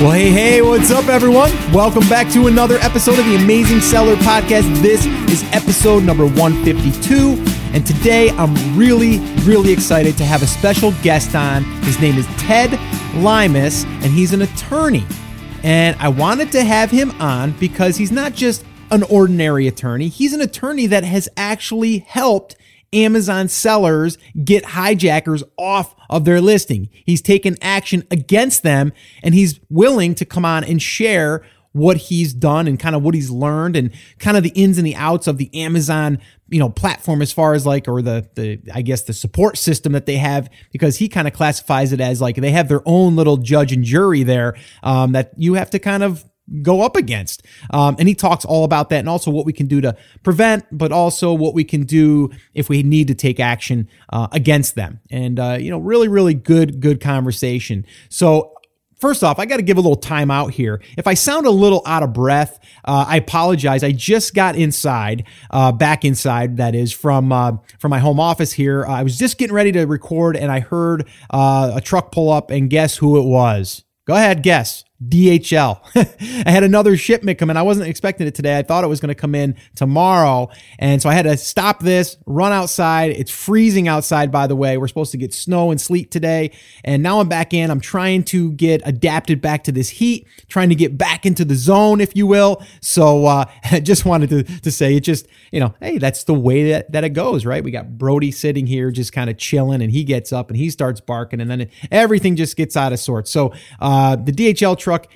Well, hey, hey, what's up, everyone? Welcome back to another episode of the Amazing Seller Podcast. This is episode number 152. And today I'm really, really excited to have a special guest on. His name is Ted Limus, and he's an attorney. And I wanted to have him on because he's not just an ordinary attorney, he's an attorney that has actually helped Amazon sellers get hijackers off of their listing. He's taken action against them and he's willing to come on and share what he's done and kind of what he's learned and kind of the ins and the outs of the Amazon, you know, platform as far as like or the the I guess the support system that they have because he kind of classifies it as like they have their own little judge and jury there um, that you have to kind of go up against. Um, and he talks all about that and also what we can do to prevent, but also what we can do if we need to take action uh, against them. And, uh, you know, really, really good, good conversation. So, First off, I got to give a little time out here. If I sound a little out of breath, uh, I apologize. I just got inside, uh, back inside, that is, from uh, from my home office here. I was just getting ready to record, and I heard uh, a truck pull up, and guess who it was? Go ahead, guess. DHL. I had another shipment come in. I wasn't expecting it today. I thought it was going to come in tomorrow. And so I had to stop this, run outside. It's freezing outside, by the way. We're supposed to get snow and sleet today. And now I'm back in. I'm trying to get adapted back to this heat, trying to get back into the zone, if you will. So uh, I just wanted to, to say it just, you know, hey, that's the way that, that it goes, right? We got Brody sitting here just kind of chilling and he gets up and he starts barking and then everything just gets out of sorts. So uh, the DHL truck truck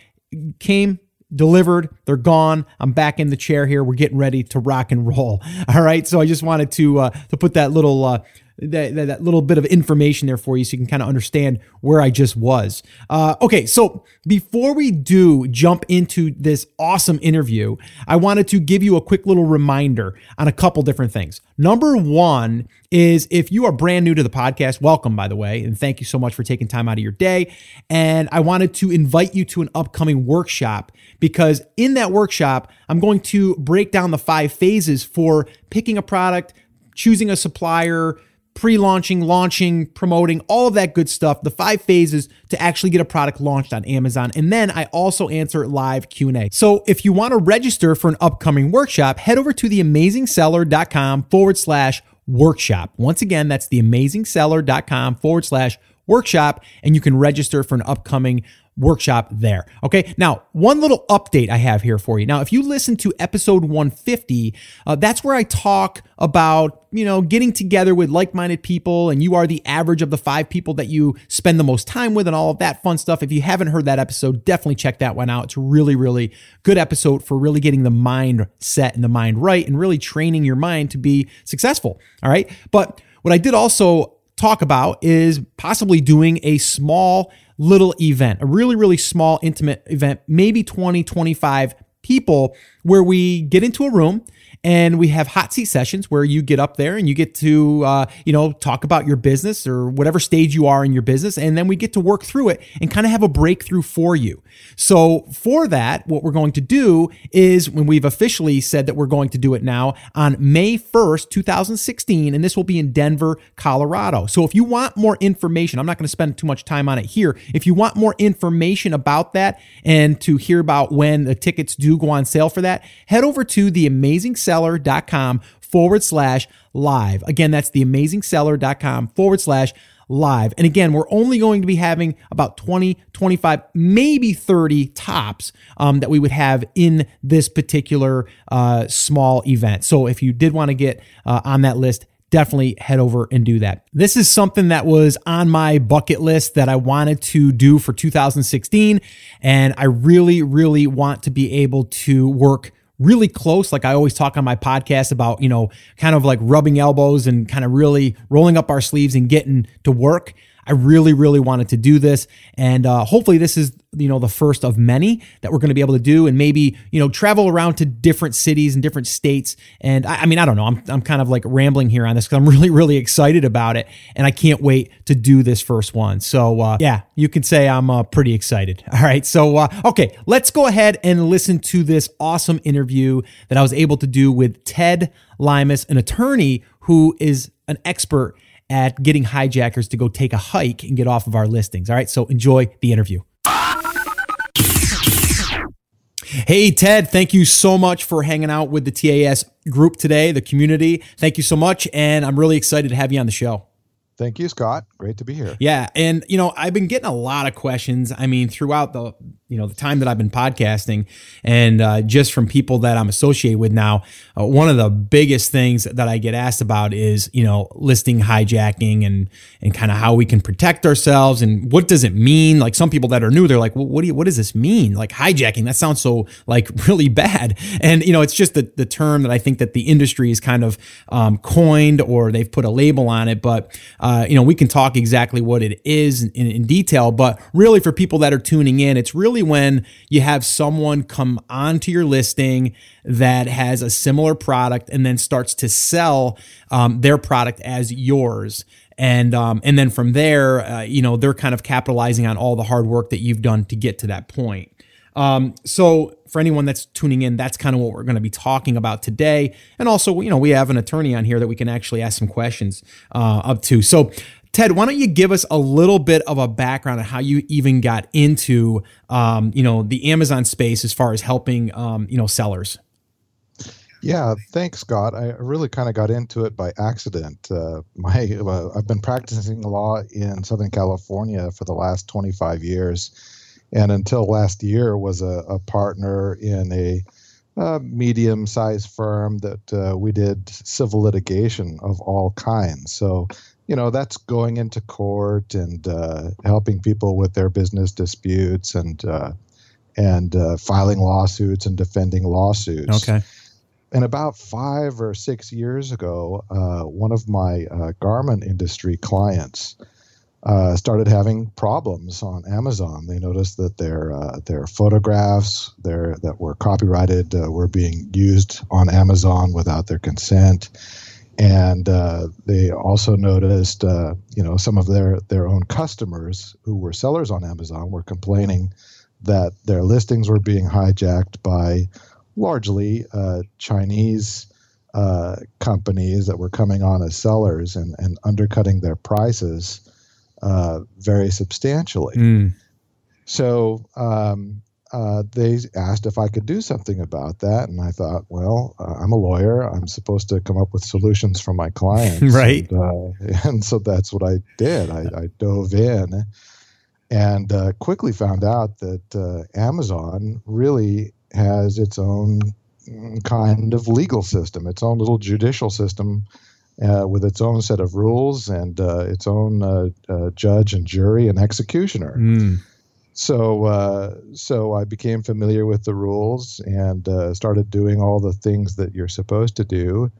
came delivered. They're gone. I'm back in the chair here. We're getting ready to rock and roll. All right. So I just wanted to uh, to put that little uh, that, that, little bit of information there for you so you can kind of understand where I just was. Uh, okay, so before we do jump into this awesome interview, I wanted to give you a quick little reminder on a couple different things. Number one is if you are brand new to the podcast, welcome, by the way, and thank you so much for taking time out of your day. And I wanted to invite you to an upcoming workshop because in that workshop, I'm going to break down the five phases for picking a product, choosing a supplier, pre-launching, launching, promoting, all of that good stuff, the five phases to actually get a product launched on Amazon. And then I also answer live Q&A. So if you want to register for an upcoming workshop, head over to theamazingseller.com forward slash workshop. Once again, that's theamazingseller.com forward slash workshop, and you can register for an upcoming workshop there. Okay. Now, one little update I have here for you. Now, if you listen to episode 150, uh, that's where I talk about, you know, getting together with like minded people and you are the average of the five people that you spend the most time with and all of that fun stuff. If you haven't heard that episode, definitely check that one out. It's a really, really good episode for really getting the mind set and the mind right and really training your mind to be successful. All right. But what I did also talk about is possibly doing a small little event, a really, really small, intimate event, maybe 20, 25 people, where we get into a room and we have hot seat sessions where you get up there and you get to uh, you know talk about your business or whatever stage you are in your business. And then we get to work through it and kind of have a breakthrough for you. So for that what we're going to do is when we've officially said that we're going to do it now on may 1st 2016 and this will be in denver colorado. So if you want more information i'm not going to spend too much time on it here. If you want more information about that and to hear about when the tickets do go on sale for that head over to the amazing theamazingseller.com forward slash live. Again, that's theamazingseller.com forward slash live. And again, we're only going to be having about 20, 25, maybe 30 tops um, that we would have in this particular uh, small event. So if you did want to get uh, on that list, definitely head over and do that. This is something that was on my bucket list that I wanted to do for 2016. And I really, really want to be able to work really close. Like I always talk on my podcast about, you know, kind of like rubbing elbows and kind of really rolling up our sleeves and getting to work. I really, really wanted to do this. And uh, hopefully, this is you know the first of many that we're going to be able to do and maybe you know travel around to different cities and different states. And I, I mean i don't know. I'm, I'm kind of like rambling here on this because i'm really really excited about it. And i can't wait to do this first one. So uh, yeah you can say i'm uh, pretty excited. All right. So uh, okay. Let's go ahead and listen to this awesome interview that i was able to do with ted Limus an attorney who is an expert at getting hijackers to go take a hike and get off of our listings all right so enjoy the interview Hey, Ted, thank you so much for hanging out with the TAS group today, the community. Thank you so much. And I'm really excited to have you on the show. Thank you, Scott. Great to be here. Yeah, and you know, I've been getting a lot of questions. I mean, throughout the you know the time that I've been podcasting, and uh, just from people that I'm associated with now, uh, one of the biggest things that I get asked about is you know listing hijacking and and kind of how we can protect ourselves and what does it mean. Like some people that are new, they're like, well, what do you, what does this mean? Like hijacking, that sounds so like really bad. And you know, it's just the the term that I think that the industry is kind of um, coined or they've put a label on it. But uh, you know, we can talk exactly what it is in, in detail. But really, for people that are tuning in, it's really when you have someone come onto your listing that has a similar product and then starts to sell um, their product as yours and um, and then from there, uh, you know, they're kind of capitalizing on all the hard work that you've done to get to that point. Um, so for anyone that's tuning in, that's kind of what we're going to be talking about today. And also, you know, we have an attorney on here that we can actually ask some questions uh, up to. So Ted, why don't you give us a little bit of a background on how you even got into, um, you know, the Amazon space as far as helping, um, you know, sellers? Yeah, thanks, Scott. I really kind of got into it by accident. Uh, my uh, I've been practicing law in Southern California for the last 25 years, and until last year was a, a partner in a, a medium-sized firm that uh, we did civil litigation of all kinds. So you know that's going into court and uh, helping people with their business disputes and uh, and uh, filing lawsuits and defending lawsuits. Okay. And about five or six years ago, uh, one of my uh, garment industry clients uh, started having problems on Amazon. They noticed that their their photographs, their that were copyrighted, were being used on Amazon without their consent and uh, they also noticed, uh, you know, some of their their own customers who were sellers on Amazon were complaining that their listings were being hijacked by largely uh, Chinese uh, companies that were coming on as sellers and, and undercutting their prices uh, very substantially. Mm. So um, uh, they asked if I could do something about that, and I thought, well, uh, I'm a lawyer. I'm supposed to come up with solutions for my clients, right? And, uh, and so that's what I did. I, I dove in and uh, quickly found out that uh, Amazon really has its own kind of legal system, its own little judicial system. Uh, with its own set of rules and its own judge and jury and executioner. Mm so uh, so I became familiar with the rules and uh, started doing all the things that you're supposed to do.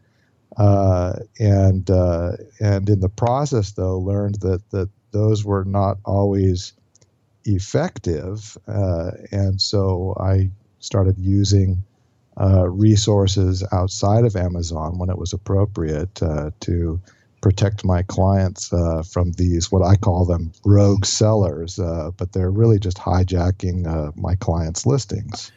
Uh, and uh, and in the process, though, learned that that those were not always effective. Uh, and so I started using uh, resources outside of Amazon when it was appropriate uh, to protect my clients uh, from these what I call them rogue sellers, uh, but they're really just hijacking uh, my clients' listings.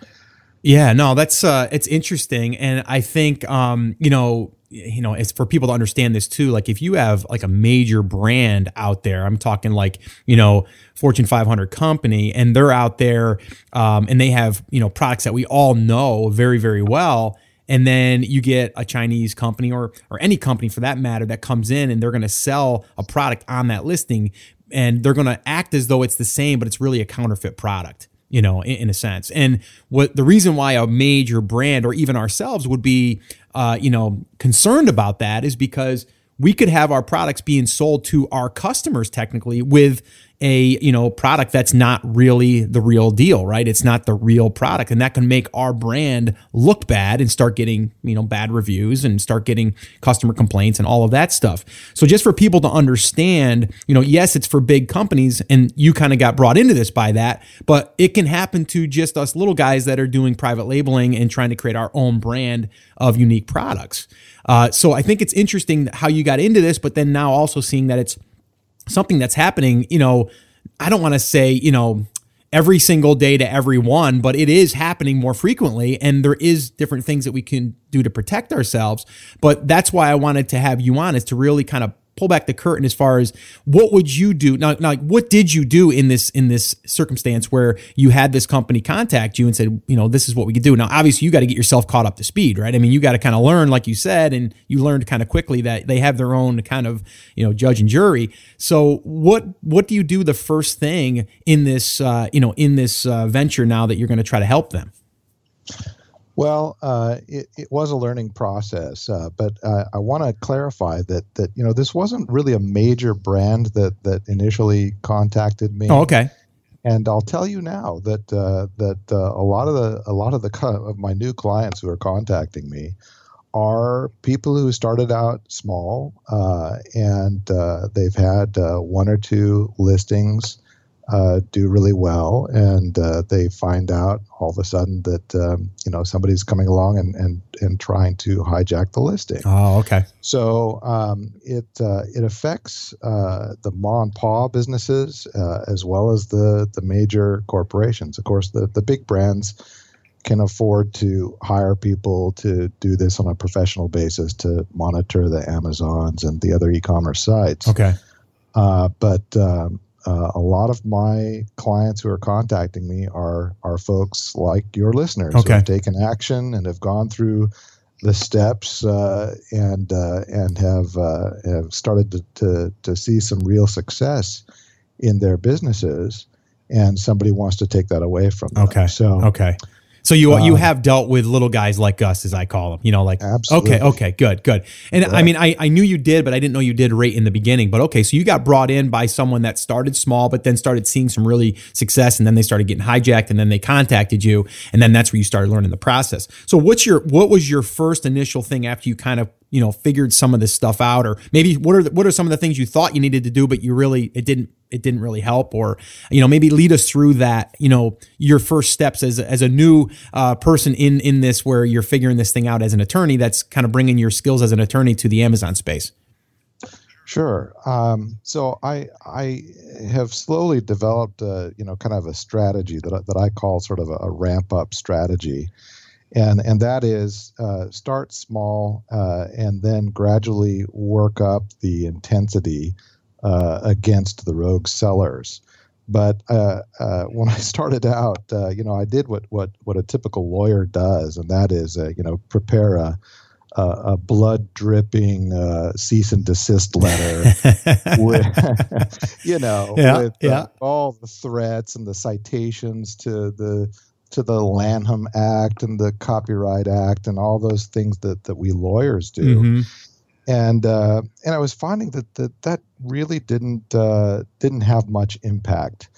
Yeah, no, that's uh, it's interesting, and I think um, you know you know it's for people to understand this too. Like if you have like a major brand out there i'm talking like you know fortune 500 company and they're out there um, and they have you know products that we all know very very well and then you get a Chinese company or or any company for that matter that comes in and they're going to sell a product on that listing and they're going to act as though it's the same but it's really a counterfeit product you know in, in a sense. And what the reason why a major brand or even ourselves would be uh, you know concerned about that is because we could have our products being sold to our customers technically with a you know product that's not really the real deal right? It's not the real product. And that can make our brand look bad and start getting you know bad reviews and start getting customer complaints and all of that stuff. So just for people to understand you know yes it's for big companies and you kind of got brought into this by that but it can happen to just us little guys that are doing private labeling and trying to create our own brand of unique products. Uh, so i think it's interesting how you got into this but then now also seeing that it's something that's happening, you know, I don't want to say, you know, every single day to everyone, but it is happening more frequently. And there is different things that we can do to protect ourselves. But that's why I wanted to have you on is to really kind of pull back the curtain as far as what would you do? Now, now like what did you do in this in this circumstance where you had this company contact you and said you know this is what we could do? Now obviously you got to get yourself caught up to speed right? I mean you got to kind of learn like you said and you learned kind of quickly that they have their own kind of you know judge and jury. So what what do you do the first thing in this uh, you know in this uh, venture now that you're going to try to help them well, uh, it, it, was a learning process, uh, but uh, I want to clarify that that you know this wasn't really a major brand that that initially contacted me. Oh, okay. And I'll tell you now that uh, that uh, a lot of the a lot of the of my new clients who are contacting me are people who started out small uh, and they've had one or two listings uh, do really well, and uh, they find out all of a sudden that um, you know somebody's coming along and, and and trying to hijack the listing. Oh, okay. So um, it uh, it affects uh, the ma and pa businesses uh, as well as the the major corporations. Of course, the the big brands can afford to hire people to do this on a professional basis to monitor the Amazons and the other e-commerce sites. Okay. Uh, but um, uh, a lot of my clients who are contacting me are are folks like your listeners okay. who have taken action and have gone through the steps uh, and uh, and have uh, have started to, to to see some real success in their businesses, and somebody wants to take that away from them. Okay. So okay. So you um, you have dealt with little guys like us, as I call them. You know, like absolutely. okay, okay, good, good. And I mean, I, I knew you did, but I didn't know you did right in the beginning. But okay, so you got brought in by someone that started small, but then started seeing some really success, and then they started getting hijacked, and then they contacted you, and then that's where you started learning the process. So what's your what was your first initial thing after you kind of you know figured some of this stuff out, or maybe what are the, what are some of the things you thought you needed to do, but you really it didn't it didn't really help or you know maybe lead us through that you know your first steps as, as a new uh, person in in this where you're figuring this thing out as an attorney that's kind of bringing your skills as an attorney to the amazon space. Sure. Um, so i i have slowly developed a, you know kind of a strategy that, that i call sort of a, a ramp up strategy and and that is uh, start small uh, and then gradually work up the intensity uh, against the rogue sellers. But uh, uh, when I started out, uh, you know, I did what, what, what a typical lawyer does, and that is, uh, you know, prepare a, a, a blood dripping uh, cease and desist letter, with, you know, yeah, with yeah. all the threats and the citations to the to the Lanham Act and the Copyright Act and all those things that, that we lawyers do. Mm-hmm and uh, and I was finding that that, that really didn't uh, didn't have much impact,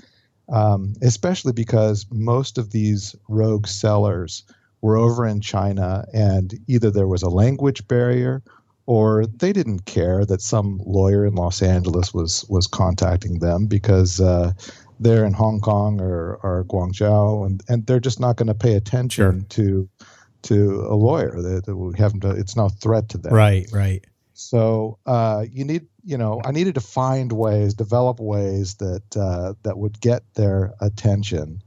um, especially because most of these rogue sellers were over in China, and either there was a language barrier, or they didn't care that some lawyer in Los Angeles was was contacting them because. Uh, they're in Hong Kong or, or Guangzhou, and, and they're just not going to pay attention sure. to to a lawyer. That we haven't. It's no threat to them. Right. Right. So uh, you need, you know, I needed to find ways, develop ways that uh, that would get their attention,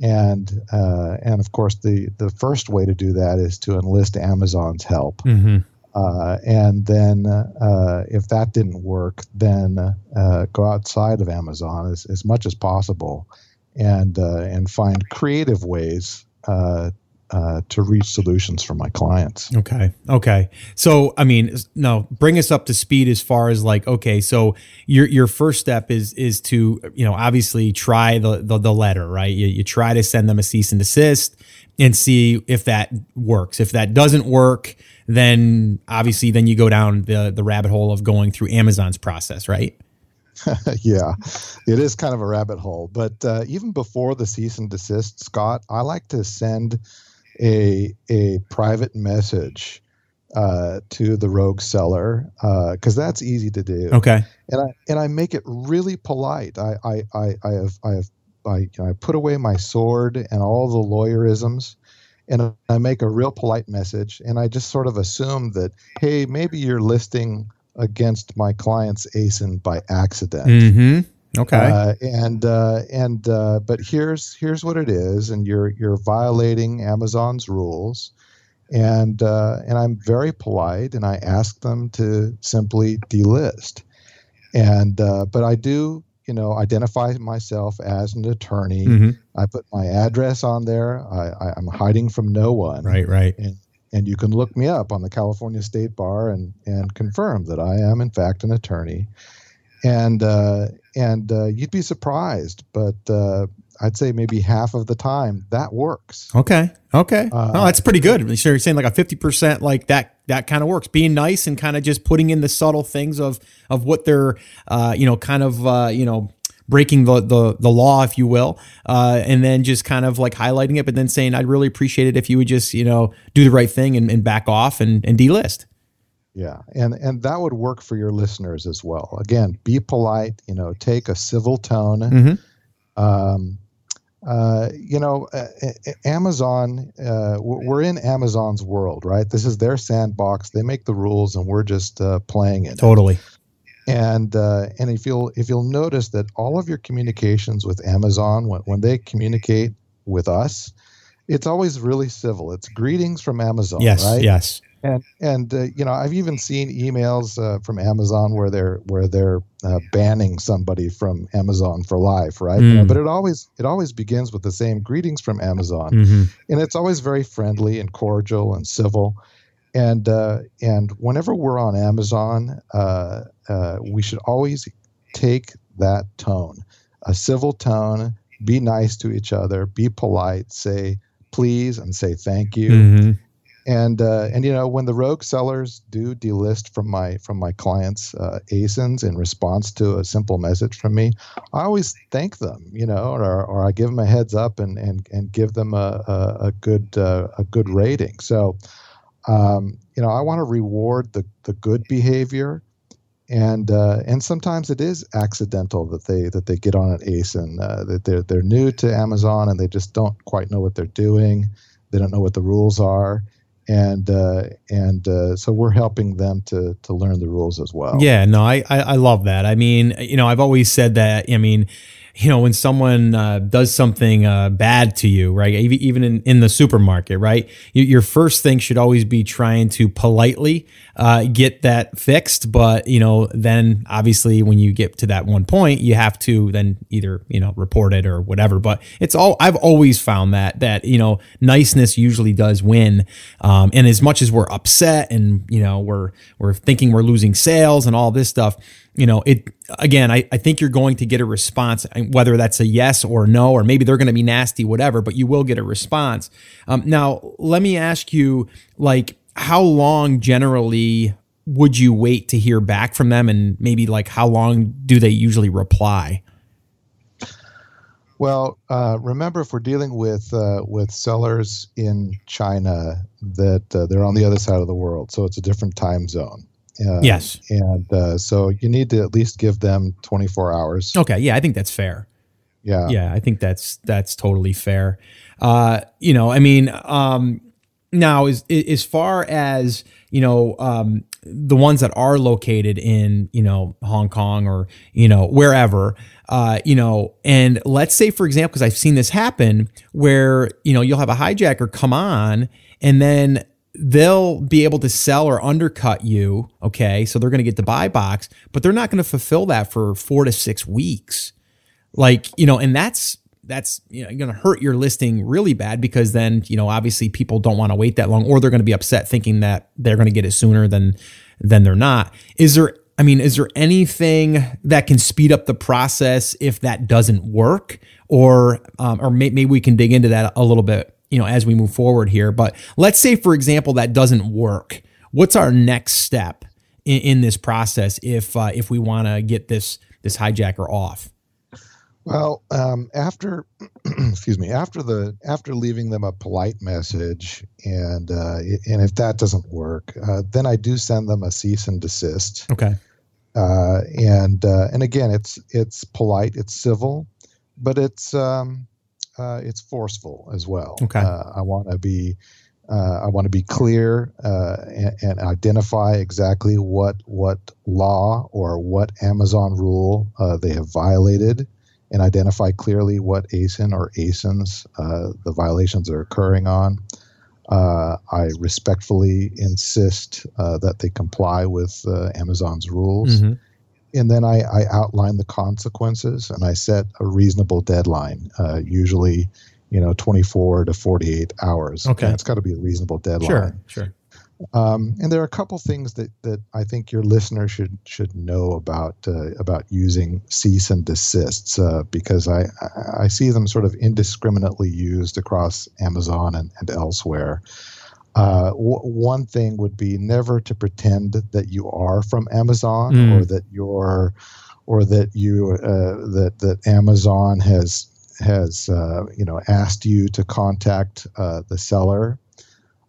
and uh, and of course the the first way to do that is to enlist Amazon's help. Mm-hmm. Uh, and then, uh, if that didn't work, then uh, go outside of Amazon as, as much as possible, and and find creative ways uh, to reach solutions for my clients. Okay. Okay. So, I mean, no, bring us up to speed as far as like, okay, so your your first step is is to you know obviously try the the, the letter, right? You, you try to send them a cease and desist and see if that works. If that doesn't work, then obviously then you go down the the rabbit hole of going through Amazon's process, right? yeah, it is kind of a rabbit hole. But uh, even before the cease and desist, Scott, I like to send a a private message uh, to the rogue seller because uh, that's easy to do. Okay. And I and I make it really polite. I I I, I have I have I, you know, I put away my sword and all the lawyerisms, and I make a real polite message. And I just sort of assume that hey, maybe you're listing against my client's ASIN by accident. Mm-hmm. Okay. Uh, and uh, and uh, but here's here's what it is, and you're you're violating Amazon's rules, and uh, and I'm very polite, and I ask them to simply delist. and uh, but I do you know identify myself as an attorney. Mhm. I put my address on there. I, I, I'm hiding from no one. Right, right. And and you can look me up on the California State Bar and and confirm that I am in fact an attorney. And uh, and uh, you'd be surprised, but uh, I'd say maybe half of the time that works. Okay. Okay. Uh, oh, that's pretty good. So you're saying like a fifty percent, like that. That kind of works. Being nice and kind of just putting in the subtle things of of what they're, uh, you know, kind of, uh, you know, breaking the the the law, if you will, uh, and then just kind of like highlighting it, but then saying, "I'd really appreciate it if you would just, you know, do the right thing and, and back off and and delist." Yeah, and and that would work for your listeners as well. Again, be polite. You know, take a civil tone. Mhm. Um, uh, you know, uh, Amazon. Uh, we're we're in Amazon's world, right? This is their sandbox. They make the rules, and we're just uh, playing it. Totally. And uh, and if you'll if you'll notice that all of your communications with Amazon when when they communicate with us, it's always really civil. It's greetings from Amazon, Yes. right? Yes. And and uh, you know I've even seen emails uh, from Amazon where they're where they're uh, banning somebody from Amazon for life, right? You know, Mm. but it always it always begins with the same greetings from Amazon, hmm and it's always very friendly and cordial and civil. And uh, and whenever we're on Amazon, uh, uh, we should always take that tone, a civil tone. Be nice to each other. Be polite. Say please and say thank you hmm and uh, and you know when the rogue sellers do delist from my from my clients uh, asins in response to a simple message from me i always thank them you know or, or i give them a heads up and and, and give them a, a, a good uh, a good rating. So um, you know i want to reward the the good behavior. And uh, and sometimes it is accidental that they that they get on an asin uh, that they're they're new to amazon and they just don't quite know what they're doing. They don't know what the rules are and uh, and uh, so we're helping them to to learn the rules as well. Yeah, no, I, I I love that. I mean, you know, I've always said that. I mean, you know, when someone uh, does something uh, bad to you, right? Even in, in the supermarket, right? You, your first thing should always be trying to politely uh, get that fixed. But you know, then obviously when you get to that one point, you have to then either you know report it or whatever. But it's all I've always found that that you know niceness usually does win. Um, and as much as we're upset and you know we're we're thinking we're losing sales and all this stuff you know it again I, I think you're going to get a response whether that's a yes or no or maybe they're going to be nasty whatever but you will get a response. Um, now let me ask you like how long generally would you wait to hear back from them? And maybe like how long do they usually reply? Well, uh, remember if we're dealing with uh, with sellers in China, that uh, they're on the other side of the world, so it's a different time zone. Uh, yes and uh, so you need to at least give them 24 hours. okay yeah i think that's fair Yeah. yeah i think that's that's totally fair uh you know i mean um now as as far as you know um the ones that are located in you know hong kong or you know wherever uh you know and let's say for example because i've seen this happen where you know you'll have a hijacker come on and then they'll be able to sell or undercut you okay? So they're going to get the buy box but they're not going to fulfill that for four to six weeks. Like you know and that's that's you know going to hurt your listing really bad because then you know obviously people don't want to wait that long or they're going to be upset thinking that they're going to get it sooner than than they're not. Is there i mean is there anything that can speed up the process if that doesn't work? Or um, or may, maybe we can dig into that a little bit you know as we move forward here but let's say for example that doesn't work. What's our next step in, in this process if uh, if we want to get this this hijacker off? Well, um, after excuse me, after the after leaving them a polite message, and uh, and if that doesn't work, uh, then I do send them a cease and desist. okay. Uh, and uh, and again, it's it's polite, it's civil, but it's um, uh, it's forceful as well. Okay. Uh, I want to be uh, I want to be clear uh, and, and identify exactly what what law or what Amazon rule uh, they have violated, and identify clearly what ASIN or ASINs uh, the violations are occurring on. Uh, I respectfully insist uh, that they comply with uh, Amazon's rules Mhm. And then I, I outline the consequences and I set a reasonable deadline, uh, usually, you know, 24 to 48 hours. Okay. And it's got to be a reasonable deadline. Sure, sure. Um, and there are a couple things that, that I think your listener should should know about uh, about using cease and desists uh, because I I see them sort of indiscriminately used across Amazon and, and elsewhere. Uh, w- one thing would be never to pretend that you are from Amazon Mm. or that you're or that you uh, that that Amazon has has uh, you know asked you to contact uh, the seller.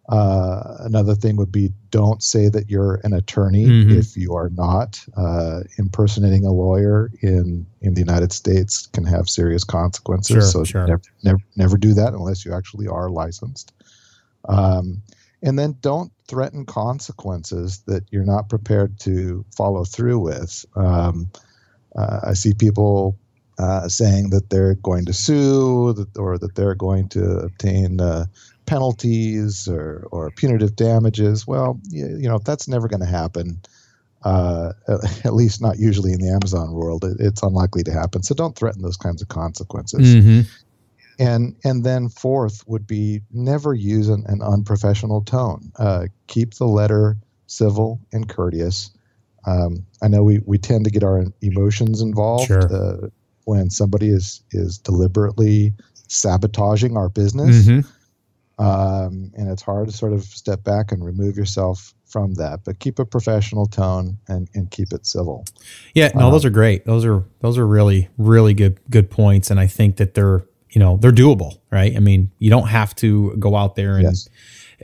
Uh, another thing would be don't say that you're an attorney Mhm. if you are not. Uh, impersonating a lawyer in in the United States can have serious consequences. Sure, so sure. never, never never do that unless you actually are licensed. Um, and then don't threaten consequences that you're not prepared to follow through with. Um, uh, I see people uh, saying that they're going to sue that, or that they're going to obtain uh, penalties or, or punitive damages. Well, you, you know, that's never going to happen. Uh, at least not usually in the Amazon world. It, it's unlikely to happen. So don't threaten those kinds of consequences. hmm And and then fourth would be never use an, an unprofessional tone. Uh, keep the letter civil and courteous. Um, I know we, we tend to get our emotions involved Sure. uh, when somebody is is deliberately sabotaging our business, hmm um, and it's hard to sort of step back and remove yourself from that. But keep a professional tone and, and keep it civil. Yeah, no, Um, those are great. Those are those are really really good good points, and I think that they're you know they're doable, right? I mean, you don't have to go out there and Yes.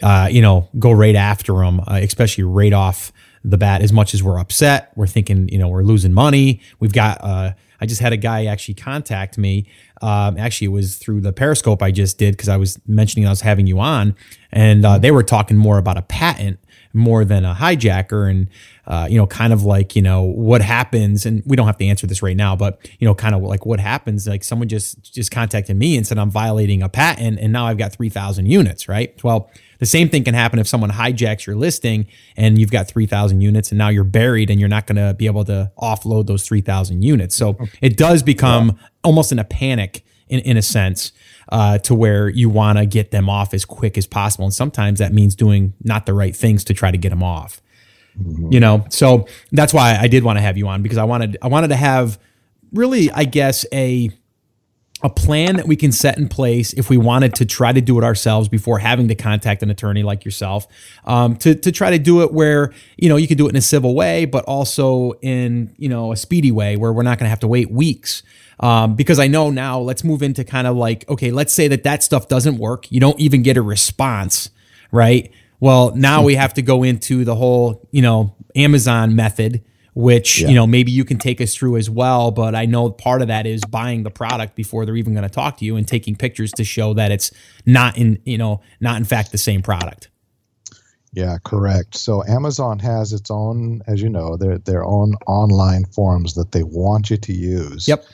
uh, you know go right after them, uh, especially right off the bat. As much as we're upset, we're thinking you know we're losing money. We've got. Uh, I just had a guy actually contact me. Um, actually, it was through the Periscope I just did because I was mentioning I was having you on, and uh, they were talking more about a patent more than a hijacker and uh, you know kind of like you know what happens and we don't have to answer this right now but you know kind of like what happens like someone just just contacted me and said i'm violating a patent and now i've got 3000 units right? Well the same thing can happen if someone hijacks your listing and you've got 3000 units and now you're buried and you're not going to be able to offload those 3000 units. So it does become almost in a panic in, in a sense uh, to where you want to get them off as quick as possible. And sometimes that means doing not the right things to try to get them off. You know, so that's why I did want to have you on because I wanted I wanted to have really, I guess, a a plan that we can set in place if we wanted to try to do it ourselves before having to contact an attorney like yourself um, to, to try to do it where you know you can do it in a civil way but also in you know a speedy way where we're not going to have to wait weeks. Um, because i know now let's move into kind of like okay let's say that that stuff doesn't work. You don't even get a response right? Well now we have to go into the whole you know amazon method which Yeah. you know maybe you can take us through as well but i know part of that is buying the product before they're even going to talk to you and taking pictures to show that it's not in you know not in fact the same product Yeah, correct. So Amazon has its own, as you know, their their own online forms that they want you to use. Yep.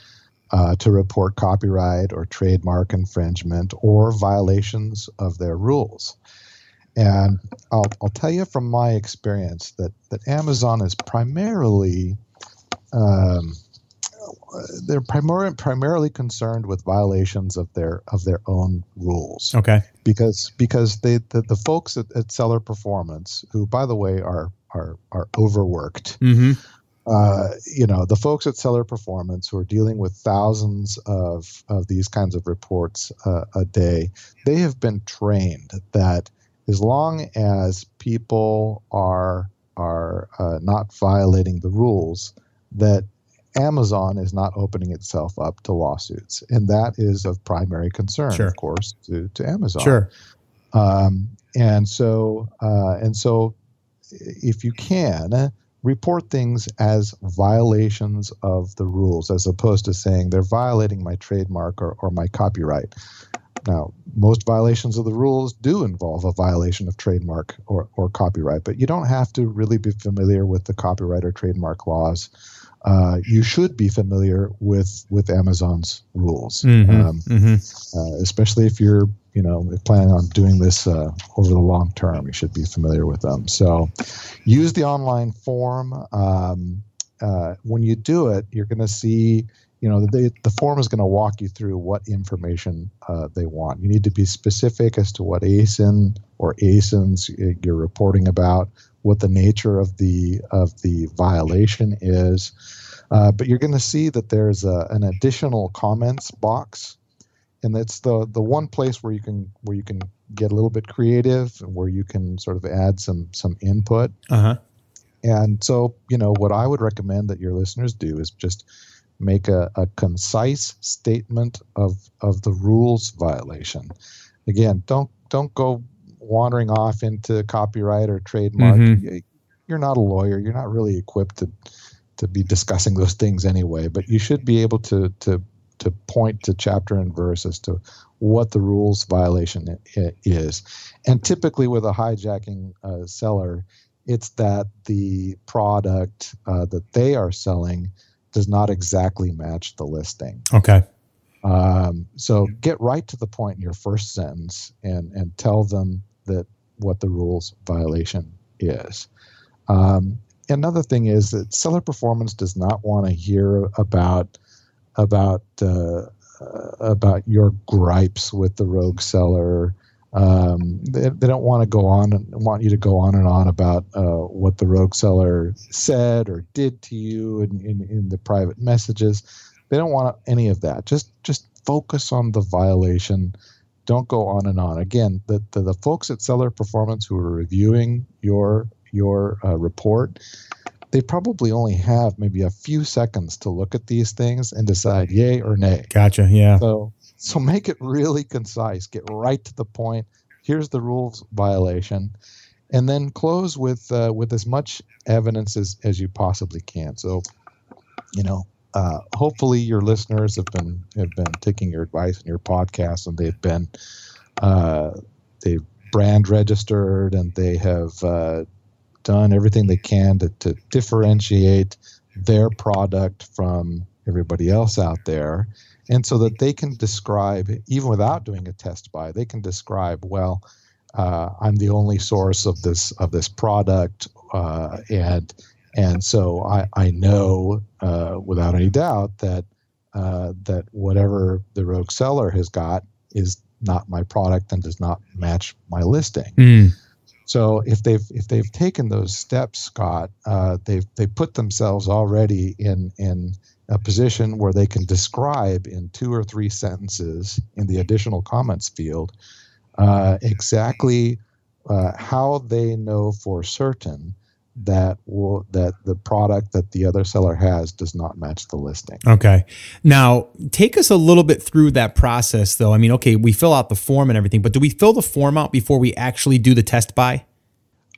Uh, to report copyright or trademark infringement or violations of their rules. And I'll, I'll tell you from my experience that, that Amazon is primarily um, they're primar- primarily concerned with violations of their of their own rules. Okay. Because because they the, the folks at, at Seller Performance, who by the way are are are overworked, mm-hmm. uh, you know, the folks at Seller Performance who are dealing with thousands of of these kinds of reports uh, a day, they have been trained that as long as people are are uh, not violating the rules, that Amazon is not opening itself up to lawsuits, and that is of primary concern, Sure. of course, to, to Amazon. sure Um, and so, uh, and so, if you can report things as violations of the rules, as opposed to saying they're violating my trademark or, or my copyright. Now, most violations of the rules do involve a violation of trademark or, or copyright, but you don't have to really be familiar with the copyright or trademark laws. Uh, you should be familiar with with Amazon's rules. Mhm, Um, mhm. uh, especially if you're you know planning on doing this uh, over the long term you should be familiar with them so use the online form um, uh, when you do it, you're going to see, you know, the, the form is going to walk you through what information uh, they want. You need to be specific as to what ASIN or ASINs you're reporting about, what the nature of the of the violation is. Uh, but you're going to see that there's a, an additional comments box, and that's the the one place where you can where you can get a little bit creative, and where you can sort of add some some input. Uh-huh. And so, you know, what I would recommend that your listeners do is just make a, a concise statement of of the rules violation. Again, don't don't go wandering off into copyright or trademark. Mm-hmm. You're not a lawyer. You're not really equipped to to be discussing those things anyway. But you should be able to to to point to chapter and verse as to what the rules violation is. And typically, with a hijacking uh, seller, it's that the product uh, that they are selling does not exactly match the listing. Okay. Um, so get right to the point in your first sentence and and tell them that what the rules violation is. Um, another thing is that seller performance does not want to hear about about uh, about your gripes with the rogue seller. Um, they, they don't want to go on and want you to go on and on about uh, what the rogue seller said or did to you in, in, in the private messages. They don't want any of that. Just just focus on the violation. Don't go on and on. Again, the, the, the folks at Seller Performance who are reviewing your your uh, report, they probably only have maybe a few seconds to look at these things and decide yay or nay. Gotcha. Yeah. So so make it really concise. Get right to the point. Here's the rules violation, and then close with uh, with as much evidence as, as you possibly can. So, you know, uh, hopefully your listeners have been have been taking your advice in your podcast, and they've been uh, they've brand registered and they have uh, done everything they can to, to differentiate their product from everybody else out there and so that they can describe even without doing a test buy they can describe well uh, i'm the only source of this of this product uh, and and so i i know uh, without any doubt that uh, that whatever the rogue seller has got is not my product and does not match my listing mm. So if they've if they've taken those steps, Scott, uh, they've they put themselves already in in a position where they can describe in two or three sentences in the additional comments field uh, exactly uh, how they know for certain that will that the product that the other seller has does not match the listing. Okay. Now, take us a little bit through that process though. I mean, okay, we fill out the form and everything, but do we fill the form out before we actually do the test buy?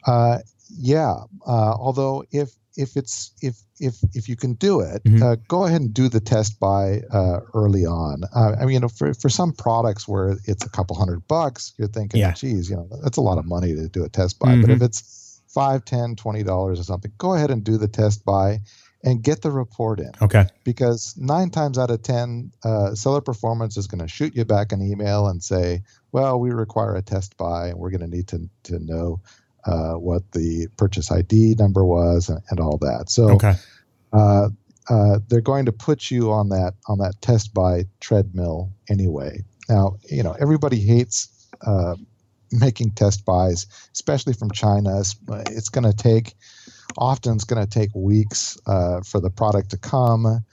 Uh, yeah. Uh, although if if it's if if if you can do it, mm-hmm. uh, go ahead and do the test buy uh, early on. Uh, I mean, you know, for for some products where it's a couple hundred bucks, you're thinking, yeah. geez, you know, that's a lot of money to do a test buy. Mm-hmm. But if it's five, ten, twenty dollars or something, go ahead and do the test buy and get the report in. Okay. Because nine times out of ten, uh, seller performance is going to shoot you back an email and say, "Well, we require a test buy, and we're going to need to to know uh, what the purchase ID number was and, and all that." So, okay. Uh, uh, they're going to put you on that on that test buy treadmill anyway. Now, you know everybody hates uh, making test buys, especially from China. It's, it's going to take, often it's going to take weeks uh, for the product to come,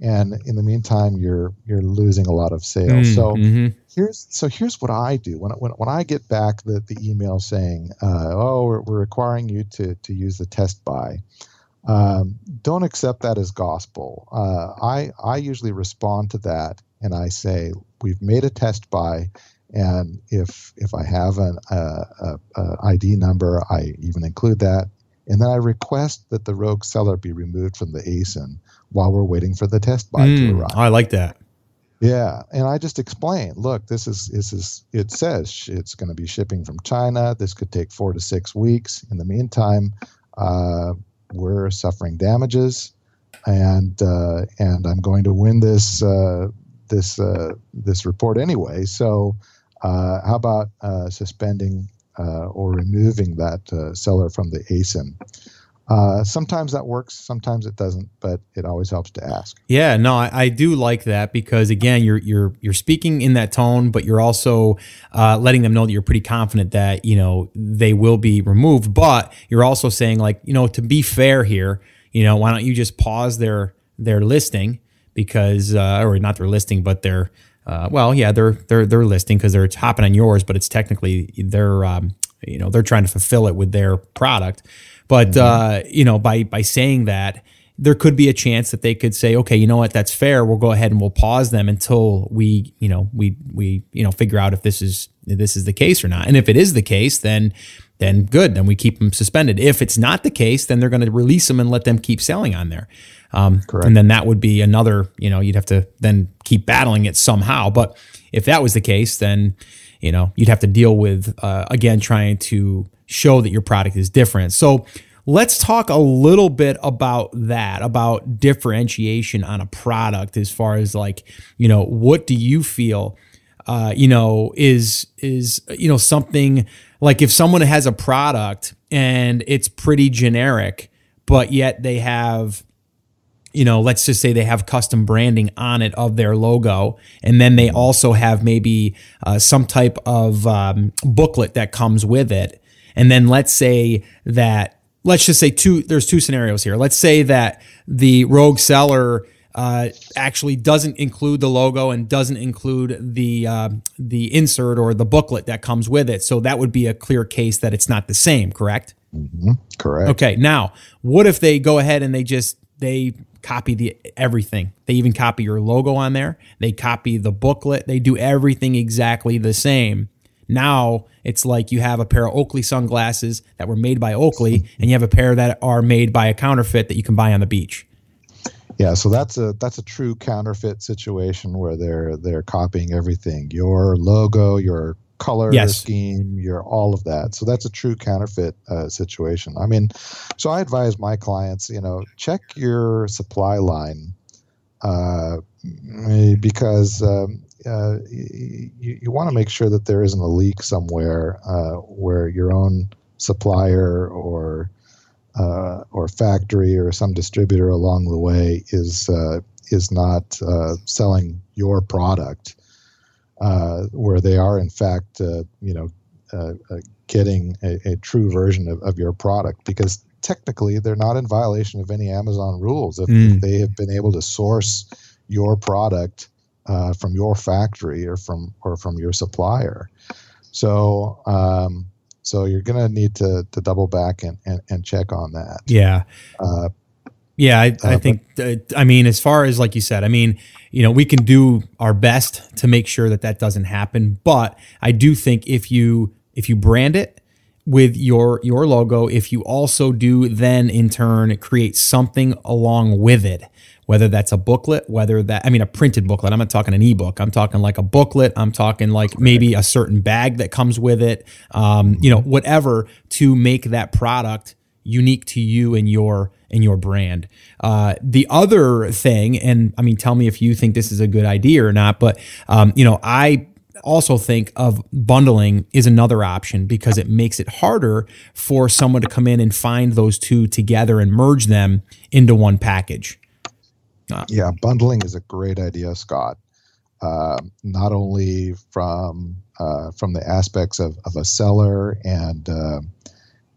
and in the meantime, you're you're losing a lot of sales. Mm, so mm-hmm. here's so here's what I do when when, when I get back the, the email saying, uh, "Oh, we're, we're requiring you to to use the test buy." Um, don't accept that as gospel. Uh, I I usually respond to that and I say, "We've made a test buy." And if if I have an uh, a, a ID number, I even include that. And then I request that the rogue seller be removed from the ASIN while we're waiting for the test buy mm, to arrive. I like that. Yeah, and I just explain. Look, this is this is it says it's going to be shipping from China. This could take four to six weeks. In the meantime, uh, we're suffering damages, and uh, and I'm going to win this uh, this uh, this report anyway. So uh, how about uh, suspending uh, or removing that seller from the ASIN? Uh, sometimes that works, sometimes it doesn't, but it always helps to ask. Yeah, no, I, I do like that because again, you're you're you're speaking in that tone, but you're also uh, letting them know that you're pretty confident that you know they will be removed. But you're also saying like you know to be fair here, you know why don't you just pause their their listing because uh, or not their listing, but their uh, well, yeah, they're they're they're listing because they're hopping on yours, but it's technically they're um, you know they're trying to fulfill it with their product. But mm-hmm. uh, you know, by by saying that, there could be a chance that they could say, okay, you know what, that's fair. We'll go ahead and we'll pause them until we, you know, we we you know figure out if this is if this is the case or not. And if it is the case, then then good. Then we keep them suspended. If it's not the case, then they're going to release them and let them keep selling on there. Um, Correct. And then that would be another, you know, you'd have to then keep battling it somehow. But if that was the case, then you know you'd have to deal with uh, again trying to show that your product is different. So let's talk a little bit about that, about differentiation on a product as far as like, you know, what do you feel uh, you know, is is you know something like if someone has a product and it's pretty generic, but yet they have you know, let's just say they have custom branding on it of their logo, and then they also have maybe uh, some type of um, booklet that comes with it. And then let's say that, let's just say two, there's two scenarios here. Let's say that the rogue seller uh, actually doesn't include the logo and doesn't include the uh, the insert or the booklet that comes with it. So that would be a clear case that it's not the same, correct? Mm-hmm. Correct. Okay. Now, what if they go ahead and they just they copy the everything. They even copy your logo on there. They copy the booklet. They do everything exactly the same. Now it's like you have a pair of Oakley sunglasses that were made by Oakley, and you have a pair that are made by a counterfeit that you can buy on the beach. Yeah, so that's a that's a true counterfeit situation where they're they're copying everything, your logo, your color yes. scheme, your all of that. So that's a true counterfeit uh, situation. I mean, so I advise my clients, you know, check your supply line uh, because um, uh, you, you want to make sure that there isn't a leak somewhere uh, where your own supplier or uh, or factory or some distributor along the way is uh, is not uh, selling your product, uh, where they are in fact you know getting a, a, true version of, of your product because technically they're not in violation of any Amazon rules if, mm. if they have been able to source your product uh, from your factory or from or from your supplier. So um, so you're going to need to to double back and, and, and check on that. Yeah. Uh, yeah, I, I uh, think. I mean, as far as like you said, I mean, you know, we can do our best to make sure that that doesn't happen. But I do think if you if you brand it with your your logo, if you also do then in turn create something along with it, whether that's a booklet, whether that, I mean, a printed booklet. I'm not talking an ebook. I'm talking like a booklet. I'm talking like maybe a certain bag that comes with it, um, you know, whatever to make that product unique to you and your and your brand. Uh, the other thing, and I mean, tell me if you think this is a good idea or not, but um, you know, I also think of bundling is another option because it makes it harder for someone to come in and find those two together and merge them into one package. Yeah, bundling is a great idea, Scott. Uh, not only from uh, from the aspects of, of a seller and uh,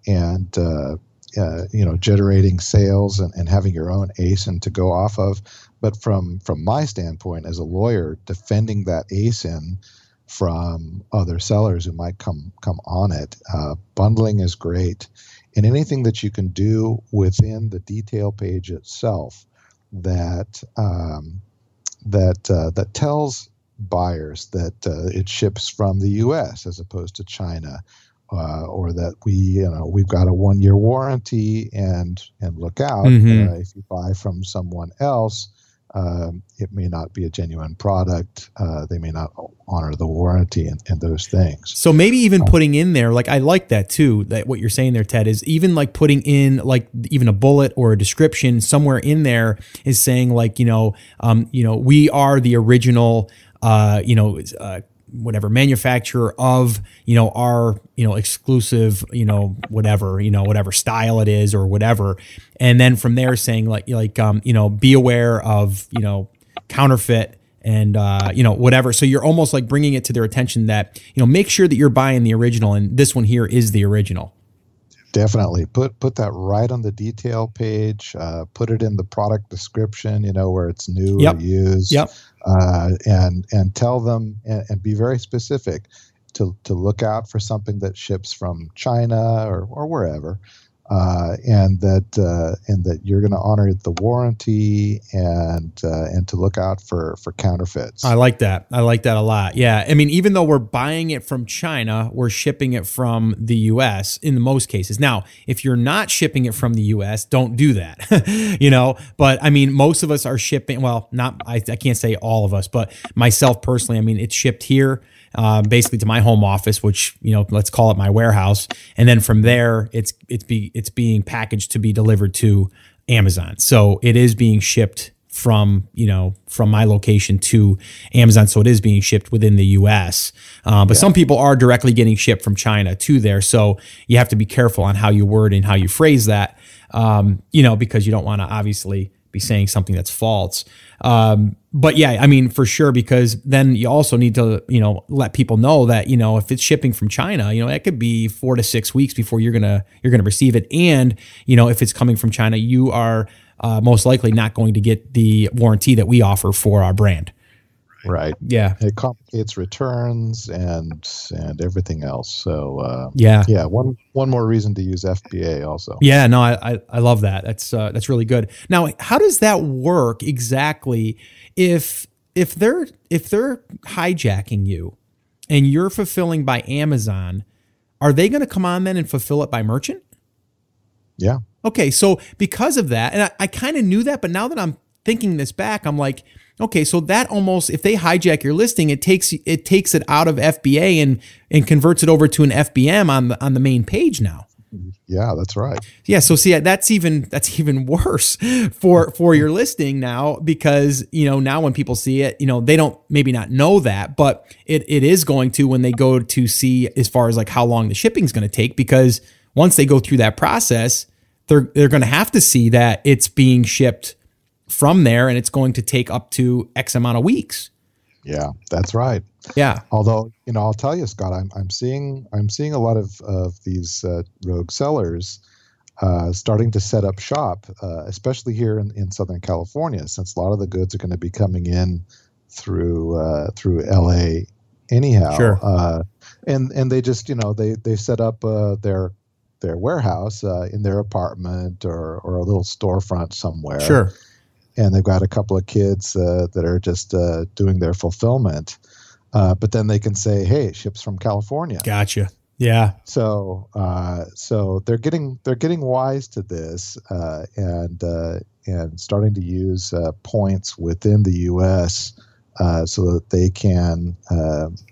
and uh, uh, you know generating sales and, and having your own ASIN to go off of, but from from my standpoint as a lawyer, defending that ASIN from other sellers who might come come on it. Bundling is great, and anything that you can do within the detail page itself that um, that uh, that tells buyers that uh, it ships from the U.S. as opposed to China, uh, or that we you know we've got a one year warranty and and look out mm-hmm. Uh, if you buy from someone else um, it may not be a genuine product. Uh, they may not honor the warranty and, and those things. So maybe even um, putting in there, like I like that too. That what you're saying there, Ted, is even like putting in like even a bullet or a description somewhere in there is saying like you know, um, you know, we are the original, uh, you know. Uh, whatever manufacturer of you know our you know exclusive you know whatever you know whatever style it is or whatever. And then from there saying like like um you know be aware of you know counterfeit and uh, you know whatever. So you're almost like bringing it to their attention that you know make sure that you're buying the original and this one here is the original definitely put put that right on the detail page uh, put it in the product description you know where it's new yep. or used yep. uh, and and tell them and, and, be very specific to to look out for something that ships from china or, or wherever uh, and that uh, and that you're going to honor the warranty and uh, and to look out for for counterfeits. I like that. I like that a lot. Yeah, I mean, even though we're buying it from China, we're shipping it from the U.S. in the most cases. Now, if you're not shipping it from the U.S., don't do that. you know, but I mean, most of us are shipping. Well, not I, I can't say all of us, but myself personally. I mean, it's shipped here uh, basically to my home office, which you know, let's call it my warehouse, and then from there, it's it's be it's being packaged to be delivered to Amazon. So it is being shipped from you know from my location to Amazon, so it is being shipped within the U.S. Uh, but yeah. some people are directly getting shipped from China to there, so you have to be careful on how you word and how you phrase that, um, you know, because you don't want to obviously be saying something that's false. Um, but yeah, I mean, for sure, because then you also need to, you know, let people know that, you know, if it's shipping from China, you know, it could be four to six weeks before you're gonna you're gonna receive it, and you know, if it's coming from China, you are uh, most likely not going to get the warranty that we offer for our brand. Right. Yeah. It complicates returns and and everything else. So uh, yeah, yeah. One one more reason to use FBA also. Yeah. No, I I, I love that. That's uh, that's really good. Now, how does that work exactly? If if they're if they're hijacking you, and you're fulfilling by Amazon, are they going to come on then and fulfill it by merchant? Yeah. Okay. So because of that, and I, I kind of knew that, but now that I'm thinking this back, I'm like Okay, so that almost if they hijack your listing, it takes it takes it out of FBA and and converts it over to an FBM on the on the main page now. Yeah, that's right. Yeah, so see that's even that's even worse for for your listing now because you know now when people see it, you know they don't maybe not know that, but it it is going to when they go to see as far as like how long the shipping is going to take because once they go through that process, they're they're going to have to see that it's being shipped from there and it's going to take up to X amount of weeks. Yeah, that's right. Yeah. Although, you know, I'll tell you, Scott, I'm, I'm seeing I'm seeing a lot of, of these uh, rogue sellers uh, starting to set up shop, uh, especially here in, in Southern California, since a lot of the goods are going to be coming in through uh, through LA anyhow. Sure. Uh, and and they just you know they they set up uh, their their warehouse in their apartment or or a little storefront somewhere. Sure and they've got a couple of kids uh, that are just uh, doing their fulfillment. Uh, but then they can say, "Hey, it ships from California." Gotcha. Yeah. So, uh, so they're getting they're getting wise to this uh, and uh, and starting to use points within the U.S. so that they can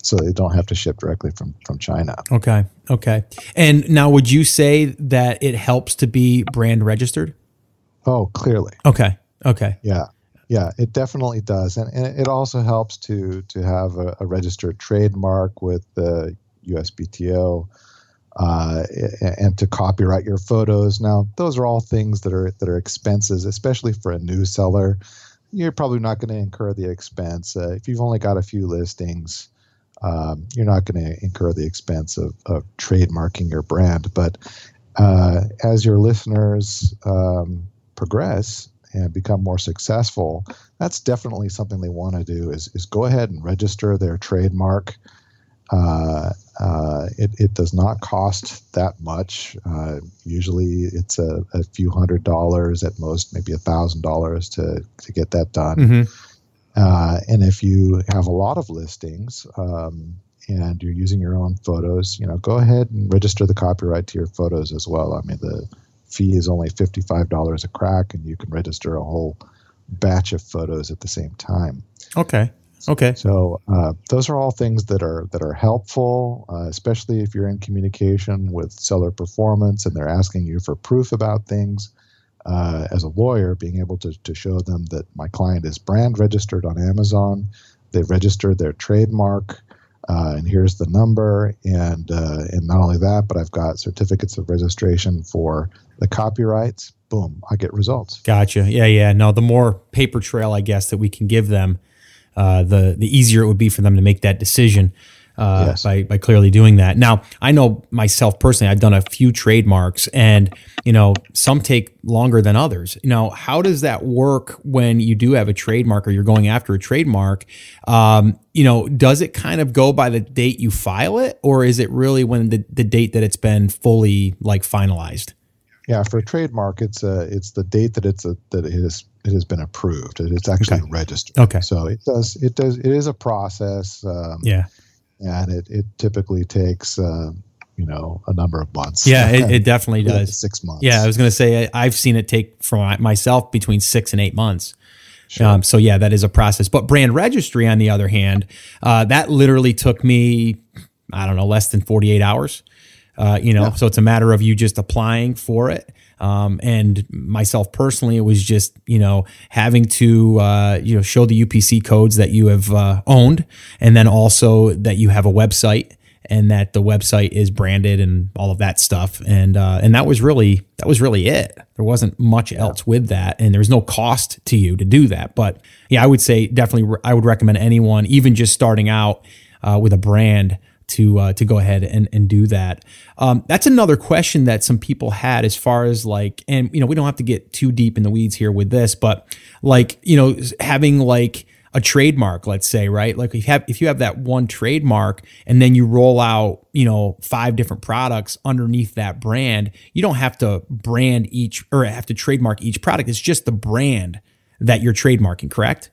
so they don't have to ship directly from from China. Okay. Okay. And now, would you say that it helps to be brand registered? Oh, clearly. Okay. Okay. Yeah. Yeah, it definitely does, and, and it also helps to to have a, a registered trademark with the USPTO, uh, and to copyright your photos. Now, those are all things that are that are expenses, especially for a new seller. You're probably not going to incur the expense uh, if you've only got a few listings. Um, you're not going to incur the expense of, of trademarking your brand. But uh, as your listeners um, progress, and become more successful, that's definitely something they want to do. Is is go ahead and register their trademark. Uh, uh, it, it does not cost that much. Uh, usually, it's a, a, few hundred dollars at most, maybe a thousand dollars to to get that done. Mm-hmm. Uh, and if you have a lot of listings um, and you're using your own photos, you know, go ahead and register the copyright to your photos as well. I mean, the fee is only $55 a crack, and you can register a whole batch of photos at the same time. Okay. Okay. So uh, those are all things that are that are helpful, uh, especially if you're in communication with seller performance and they're asking you for proof about things. Uh, as a lawyer, being able to, to show them that my client is brand registered on Amazon, they've registered their trademark, uh, and here's the number, and uh, and not only that, but I've got certificates of registration for the copyrights. Boom, I get results. Gotcha. Yeah, yeah. No, the more paper trail, I guess, that we can give them, uh, the the easier it would be for them to make that decision uh, yes. by by clearly doing that. Now, I know myself personally. I've done a few trademarks, and you know, some take longer than others. You know, how does that work when you do have a trademark or you're going after a trademark? Um, you know, does it kind of go by the date you file it, or is it really when the the date that it's been fully like finalized? Yeah, for a trademark, it's a it's the date that it's a that it is it has been approved. It's actually okay. registered. Okay. So it does it does it is a process. Um, yeah and it, it typically takes uh, you know a number of months. Yeah, it, it definitely does. Six months. Yeah, I was going to say I've seen it take for myself between six and eight months. Sure. Um, so yeah, that is a process. But brand registry, on the other hand, uh, that literally took me, I don't know, less than forty eight hours. Uh, you know, yeah. so it's a matter of you just applying for it. Um, and myself personally, it was just you know having to uh, you know show the UPC codes that you have uh, owned, and then also that you have a website and that the website is branded and all of that stuff. And uh, and that was really that was really it. There wasn't much else with that, and there was no cost to you to do that. But yeah, I would say definitely I would recommend anyone, even just starting out uh, with a brand to uh, to go ahead and, and do that. Um, that's another question that some people had as far as like, and you know, we don't have to get too deep in the weeds here with this, but like, you know, having like a trademark, let's say, right? Like if you have if you have that one trademark and then you roll out, you know, five different products underneath that brand, you don't have to brand each or have to trademark each product. It's just the brand that you're trademarking, correct?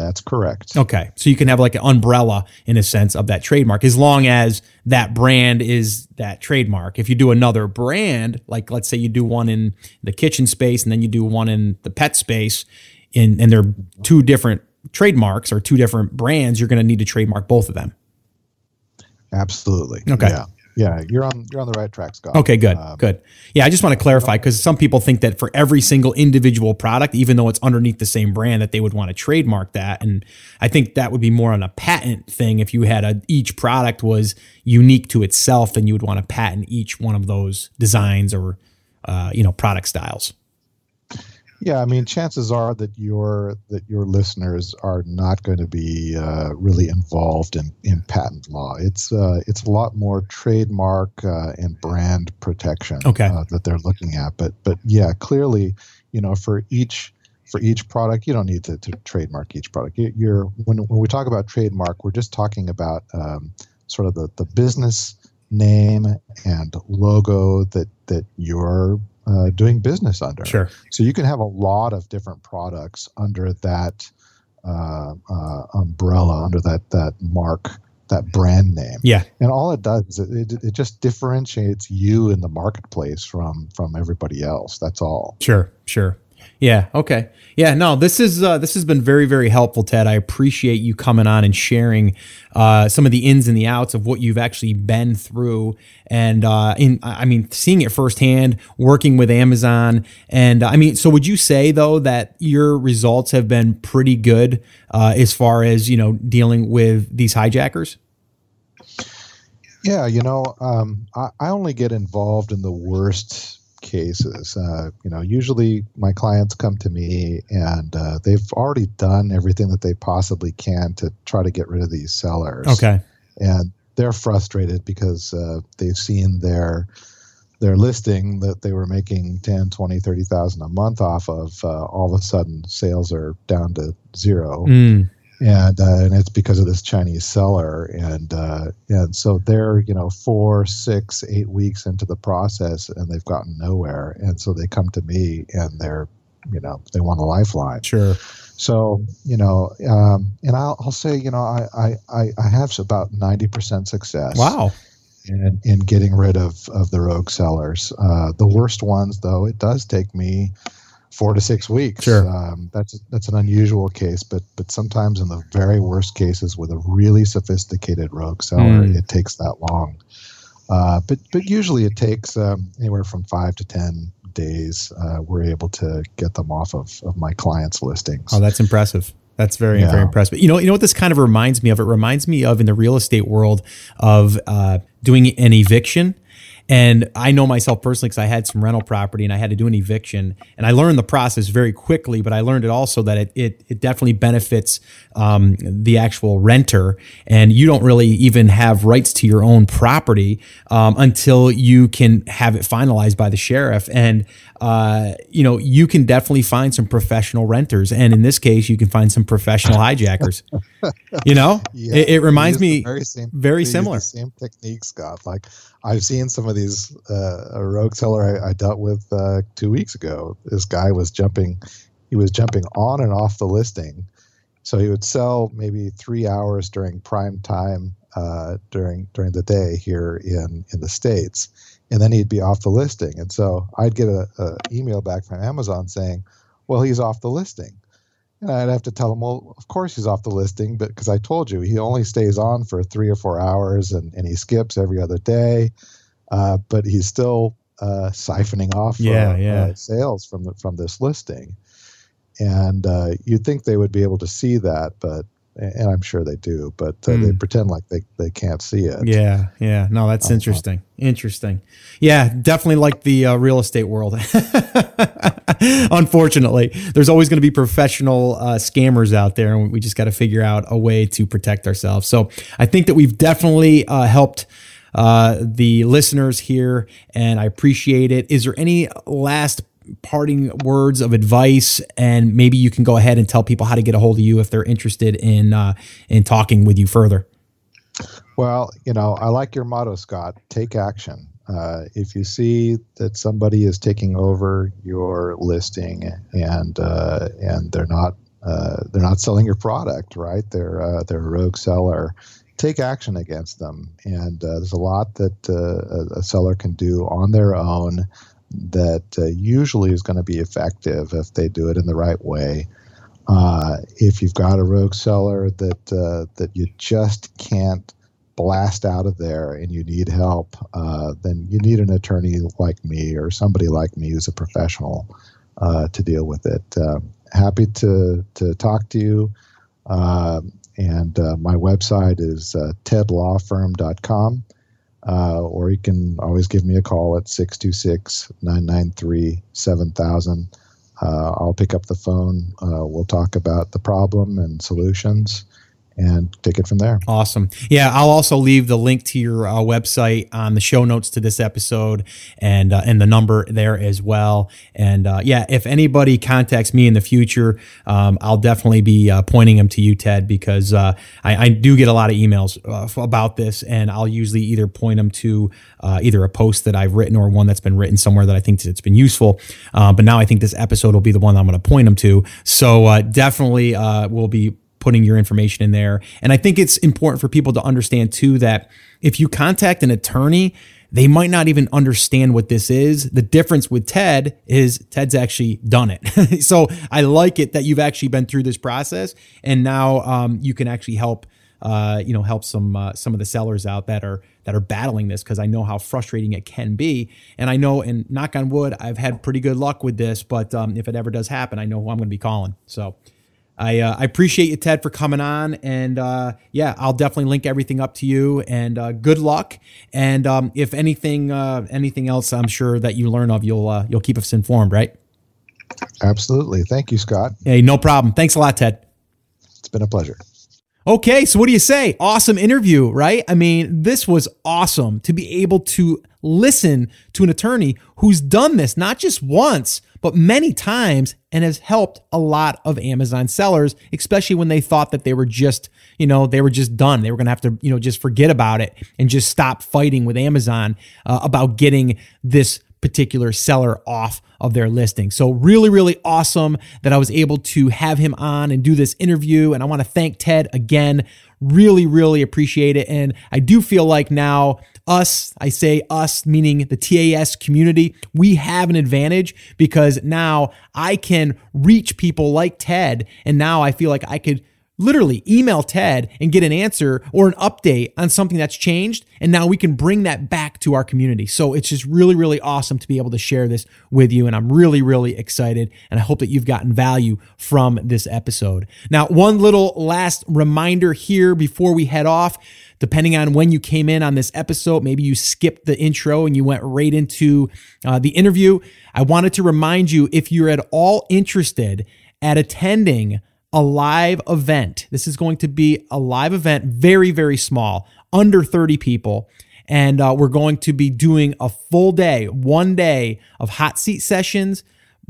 That's correct. Okay. So you can have like an umbrella in a sense of that trademark as long as that brand is that trademark. If you do another brand, like let's say you do one in the kitchen space and then you do one in the pet space, in, and they're two different trademarks or two different brands, you're going to need to trademark both of them. Absolutely. Okay. Yeah yeah, you're on you're on the right track, Scott. Okay, good, um, good. Yeah, I just want to clarify because some people think that for every single individual product, even though it's underneath the same brand, that they would want to trademark that, and I think that would be more on a patent thing. If you had a each product was unique to itself, then you would want to patent each one of those designs or uh, you know product styles. Yeah, I mean, chances are that your that your listeners are not going to be uh, really involved in, in patent law. It's uh, it's a lot more trademark uh, and brand protection okay. Uh, that they're looking at. But but yeah, clearly, you know, for each for each product, you don't need to, to trademark each product. You're when when we talk about trademark, we're just talking about um, sort of the the business name and logo that that you're uh, doing business under. Sure. So you can have a lot of different products under that uh, uh, umbrella, under that that mark, that brand name. Yeah. And all it does is it, it, it just differentiates you in the marketplace from from everybody else. That's all. Sure. Sure. Yeah. Okay. Yeah. No. This is uh, this has been very very helpful, Ted. I appreciate you coming on and sharing uh, some of the ins and the outs of what you've actually been through, and uh, in I mean seeing it firsthand, working with Amazon, and I mean, so would you say though that your results have been pretty good uh, as far as you know dealing with these hijackers? Yeah, you know, um, I, I only get involved in the worst cases. Uh, you know, usually my clients come to me and uh, they've already done everything that they possibly can to try to get rid of these sellers. Okay. And they're frustrated because uh, they've seen their their listing that they were making 10 20 30,000 a month off of uh, all of a sudden sales are down to zero. Mm and uh, and it's because of this Chinese seller, and uh, and so they're you know four, six, eight weeks into the process, and they've gotten nowhere, and so they come to me, and they're you know they want a lifeline. Sure. So you know, um, and I'll, I'll say you know I I I have about ninety percent success. Wow. In, in getting rid of, of the rogue sellers. Uh, the worst ones, though, it does take me four to six weeks. Sure. Um, that's that's an unusual case, but but sometimes in the very worst cases with a really sophisticated rogue seller, mm. it takes that long. Uh, but but usually it takes um, anywhere from five to ten days. Uh, we're able to get them off of, of my clients' listings. Oh, that's impressive. That's very yeah. very impressive. You know, you know what this kind of reminds me of? It reminds me of in the real estate world of uh, doing an eviction and I know myself personally because I had some rental property and I had to do an eviction. And I learned the process very quickly, but I learned it also that it, it, it definitely benefits um, the actual renter. And you don't really even have rights to your own property um, until you can have it finalized by the sheriff. And uh, you know, you can definitely find some professional renters, and in this case, you can find some professional hijackers. you know, yeah, it, it, reminds me very, same, very similar. same technique, Scott. Like I've seen some of these. Uh, rogue seller I, I dealt with uh, two weeks ago. This guy was jumping. He was jumping on and off the listing. So he would sell maybe three hours during prime time uh, during during the day here in in the states and then he'd be off the listing. And so I'd get a, a, email back from Amazon saying, "Well, he's off the listing," and I'd have to tell him, "Well, of course he's off the listing, but because I told you he only stays on for three or four hours and, and he skips every other day, uh, but he's still uh, siphoning off yeah, uh, yeah. sales from the, from this listing." And uh, you'd think they would be able to see that, but and I'm sure they do, but uh, mm. they hmm. pretend like they, they can't see it. Yeah, yeah. No, that's uh, interesting. Interesting. Yeah, definitely like the uh, real estate world. Unfortunately, there's always going to be professional uh, scammers out there, and we just got to figure out a way to protect ourselves. So I think that we've definitely uh, helped. Uh, the listeners here, and I appreciate it. Is there any last parting words of advice, and maybe you can go ahead and tell people how to get a hold of you if they're interested in uh, in talking with you further. Well, you know, I like your motto, Scott. Take action. Uh, if you see that somebody is taking over your listing and uh, and they're not uh, they're not selling your product, right? They're uh, they're a rogue seller. Take action against them, and uh, there's a lot that uh, a seller can do on their own that uh, usually is going to be effective if they do it in the right way. Uh, if you've got a rogue seller that uh, that you just can't blast out of there and you need help, uh, then you need an attorney like me or somebody like me who's a professional uh, to deal with it. Um, happy to to talk to you. Um, and uh, my website is tedlawfirm.com. Uh, or you can always give me a call at 626 993 7000. Uh, I'll pick up the phone. Uh, we'll talk about the problem and solutions and take it from there. Awesome. Yeah, I'll also leave the link to your uh, website on the show notes to this episode and uh, and the number there as well. And uh, yeah, if anybody contacts me in the future, um, I'll definitely be uh, pointing them to you, Ted, because uh, I, I, do get a lot of emails uh, about this, and I'll usually either point them to either a post that I've written or one that's been written somewhere that I think it's been useful. but now I think this episode will be the one I'm going to point them to. So definitely, we'll be putting your information in there. And I think it's important for people to understand too that if you contact an attorney, they might not even understand what this is. The difference with Ted is Ted's actually done it. so I like it that you've actually been through this process, and now um, you can actually help, uh, you know, help some uh, some of the sellers out that are that are battling this because I know how frustrating it can be, and I know, and knock on wood, I've had pretty good luck with this. But um, if it ever does happen, I know who I'm going to be calling. So. I, uh, I appreciate you, Ted, for coming on. And uh, yeah, I'll definitely link everything up to you. And uh, good luck. And um, if anything uh, anything else, I'm sure that you learn of, you'll uh, you'll keep us informed, right? Absolutely. Thank you, Scott. Hey, no problem. Thanks a lot, Ted. It's been a pleasure. Okay, so what do you say? Awesome interview, right? I mean, this was awesome to be able to listen to an attorney who's done this not just once, but many times and has helped a lot of Amazon sellers, especially when they thought that they were just, you know, they were just done. They were going to have to, you know, just forget about it and just stop fighting with Amazon uh, about getting this particular seller off of their listing. So really, really awesome that I was able to have him on and do this interview. And I want to thank Ted again. Really, really appreciate it. And I do feel like now us, I say us, meaning the TAS community, we have an advantage because now I can reach people like Ted. And now I feel like I could literally email Ted and get an answer or an update on something that's changed. And now we can bring that back to our community. So it's just really, really awesome to be able to share this with you. And I'm really, really excited. And I hope that you've gotten value from this episode. Now, one little last reminder here before we head off depending on when you came in on this episode, maybe you skipped the intro and you went right into uh, the interview. I wanted to remind you if you're at all interested at attending a live event. This is going to be a live event, very, very small, under 30 people. And uh, we're going to be doing a full day, one day of hot seat sessions,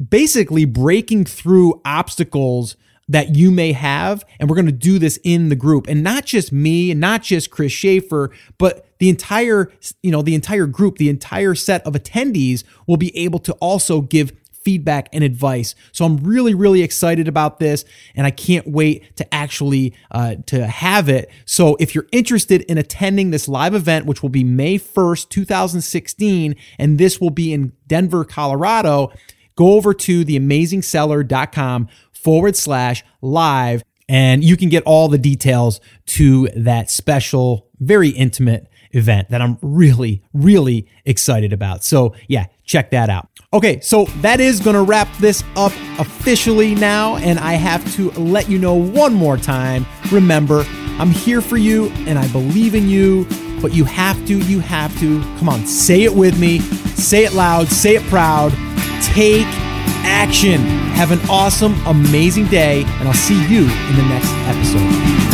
basically breaking through obstacles that you may have. And we're going to do this in the group and not just me and not just Chris Shaffer, but the entire, you know, the entire group, the entire set of attendees will be able to also give feedback and advice. So I'm really, really excited about this, and I can't wait to actually uh, to have it. So if you're interested in attending this live event, which will be May 1st, 2016, and this will be in Denver, Colorado, go over to theamazingseller.com forward slash live, and you can get all the details to that special, very intimate event that I'm really, really excited about. So, yeah, check that out. Okay, so that is going to wrap this up officially now, and I have to let you know one more time. Remember, I'm here for you and I believe in you, but you have to, you have to, come on, say it with me, say it loud, say it proud, take action. Have an awesome, amazing day, and I'll see you in the next episode.